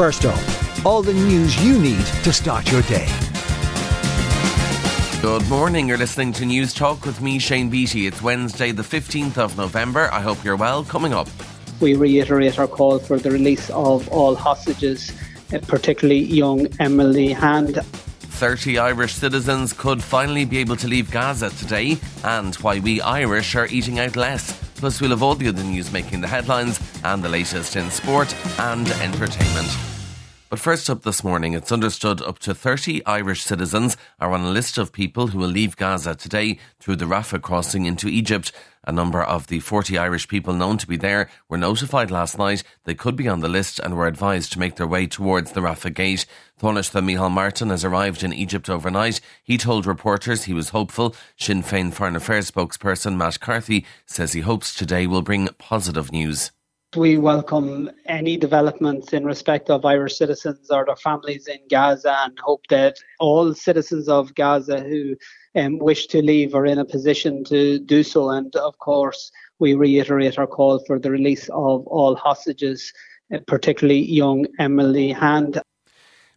First up, all the news you need to start your day. Good morning. You're listening to Newstalk with me, Shane Beatty. It's Wednesday, the 15th of November. I hope you're well. Coming up. We reiterate our call for the release of all hostages, uh, particularly young Emily Hand. 30 Irish citizens could finally be able to leave Gaza today, and why we Irish are eating out less. Plus, we'll have all the other news making the headlines and the latest in sport and entertainment. But first up this morning, it's understood up to 30 Irish citizens are on a list of people who will leave Gaza today through the Rafah crossing into Egypt. A number of the 40 Irish people known to be there were notified last night they could be on the list and were advised to make their way towards the Rafah gate. Taoiseach Micheál Martin has arrived in Egypt overnight. He told reporters he was hopeful. Sinn Féin Foreign Affairs spokesperson Matt Carthy says he hopes today will bring positive news. We welcome any developments in respect of Irish citizens or their families in Gaza and hope that all citizens of Gaza who um, wish to leave are in a position to do so. And of course, we reiterate our call for the release of all hostages, uh, particularly young Emily Hand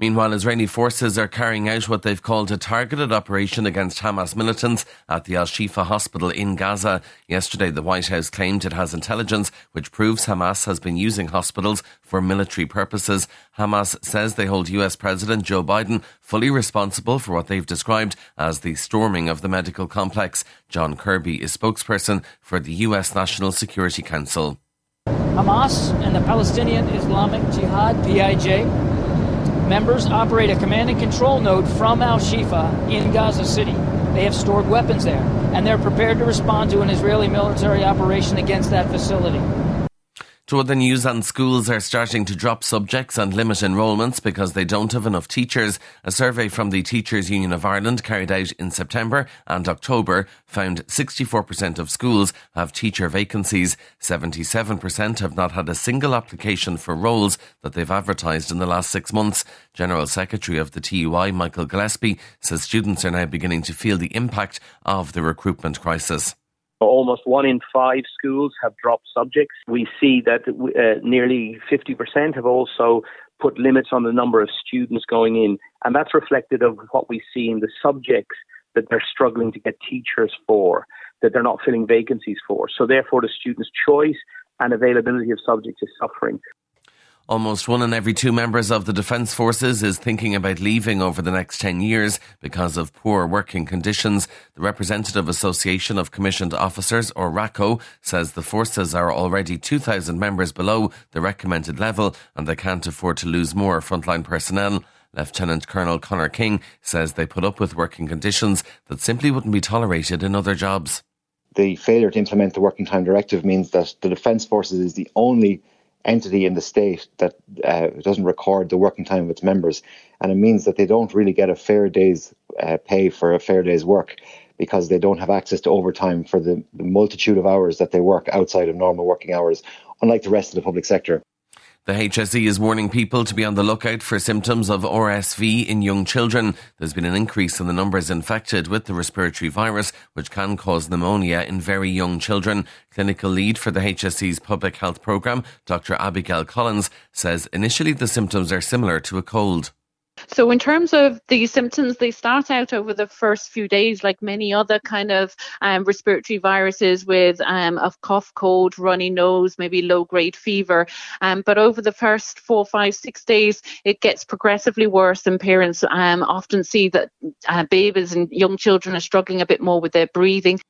Meanwhile, Israeli forces are carrying out what they've called a targeted operation against Hamas militants at the Al Shifa hospital in Gaza. Yesterday, the White House claimed it has intelligence which proves Hamas has been using hospitals for military purposes. Hamas says they hold US President Joe Biden fully responsible for what they've described as the storming of the medical complex. John Kirby is spokesperson for the US National Security Council. Hamas and the Palestinian Islamic Jihad, PIJ, Members operate a command and control node from Al Shifa in Gaza City. They have stored weapons there, and they're prepared to respond to an Israeli military operation against that facility. To other news, and schools are starting to drop subjects and limit enrolments because they don't have enough teachers. A survey from the Teachers Union of Ireland carried out in September and October found 64% of schools have teacher vacancies. 77% have not had a single application for roles that they've advertised in the last six months. General Secretary of the TUI, Michael Gillespie, says students are now beginning to feel the impact of the recruitment crisis. Almost one in five schools have dropped subjects. We see that uh, nearly 50% have also put limits on the number of students going in, and that's reflected of what we see in the subjects that they're struggling to get teachers for, that they're not filling vacancies for. So therefore, the students' choice and availability of subjects is suffering. Almost one in every two members of the Defence Forces is thinking about leaving over the next 10 years because of poor working conditions. The Representative Association of Commissioned Officers, or RACO, says the forces are already 2,000 members below the recommended level and they can't afford to lose more frontline personnel. Lieutenant Colonel Conor King says they put up with working conditions that simply wouldn't be tolerated in other jobs. The failure to implement the Working Time Directive means that the Defence Forces is the only entity in the state that uh, doesn't record the working time of its members, and it means that they don't really get a fair day's uh, pay for a fair day's work because they don't have access to overtime for the, the multitude of hours that they work outside of normal working hours, unlike the rest of the public sector. The HSE is warning people to be on the lookout for symptoms of RSV in young children. There's been an increase in the numbers infected with the respiratory virus, which can cause pneumonia in very young children. Clinical lead for the HSE's public health programme, Dr. Abigail Collins, says initially the symptoms are similar to a cold. So, in terms of the symptoms, they start out over the first few days, like many other kind of um, respiratory viruses, with um, a cough, cold, runny nose, maybe low grade fever. Um, but over the first four, five, six days, it gets progressively worse, and parents um, often see that uh, babies and young children are struggling a bit more with their breathing.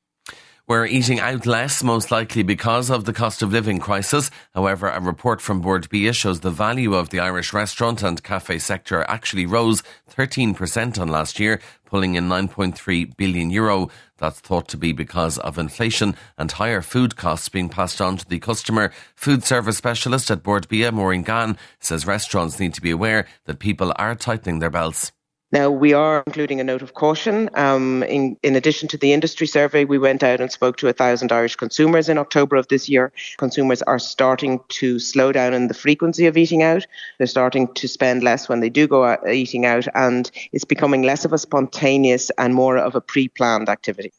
We're eating out less, most likely because of the cost of living crisis. However, a report from Bord Bia shows the value of the Irish restaurant and cafe sector actually rose 13% on last year, pulling in 9.3 billion euro. That's thought to be because of inflation and higher food costs being passed on to the customer. Food service specialist at Bord Bia, Maureen Gann, says restaurants need to be aware that people are tightening their belts. Now, we are including a note of caution. Um, in, in, addition to the industry survey, we went out and spoke to 1,000 Irish consumers in October of this year. Consumers are starting to slow down in the frequency of eating out. They're starting to spend less when they do go out eating out, and it's becoming less of a spontaneous and more of a pre planned activity.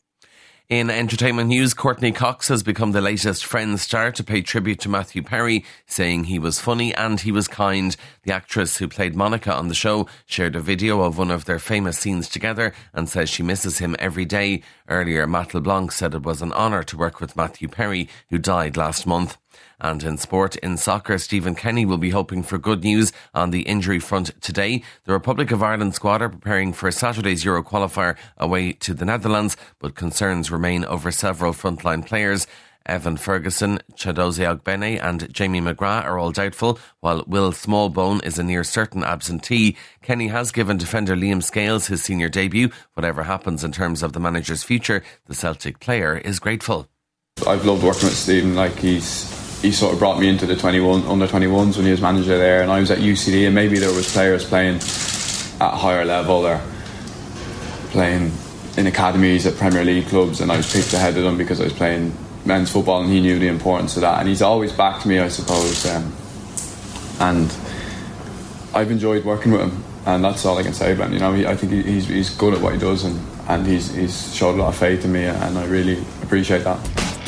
In entertainment news, Courteney Cox has become the latest Friends star to pay tribute to Matthew Perry, saying he was funny and he was kind. The actress who played Monica on the show shared a video of one of their famous scenes together and says she misses him every day. Earlier, Matt LeBlanc said it was an honour to work with Matthew Perry, who died last month. And in sport, in soccer, Stephen Kenny will be hoping for good news on the injury front today. The Republic of Ireland squad are preparing for Saturday's Euro qualifier away to the Netherlands, but concerns remain over several frontline players. Evan Ferguson, Chiedozie Ogbene and Jamie McGrath are all doubtful, while Will Smallbone is a near certain absentee. Kenny has given defender Liam Scales his senior debut. Whatever happens in terms of the manager's future, the Celtic player is grateful. I've loved working with Stephen. Like he's he sort of brought me into the 21 under 21s when he was manager there, and I was at UCD, and maybe there was players playing at higher level or playing in academies at Premier League clubs, and I was picked ahead of them because I was playing men's football, and he knew the importance of that, and he's always backed me, I suppose, um, and I've enjoyed working with him, and that's all I can say about him. You know, he, I think he's he's good at what he does, and and he's he's showed a lot of faith in me, and I really appreciate that.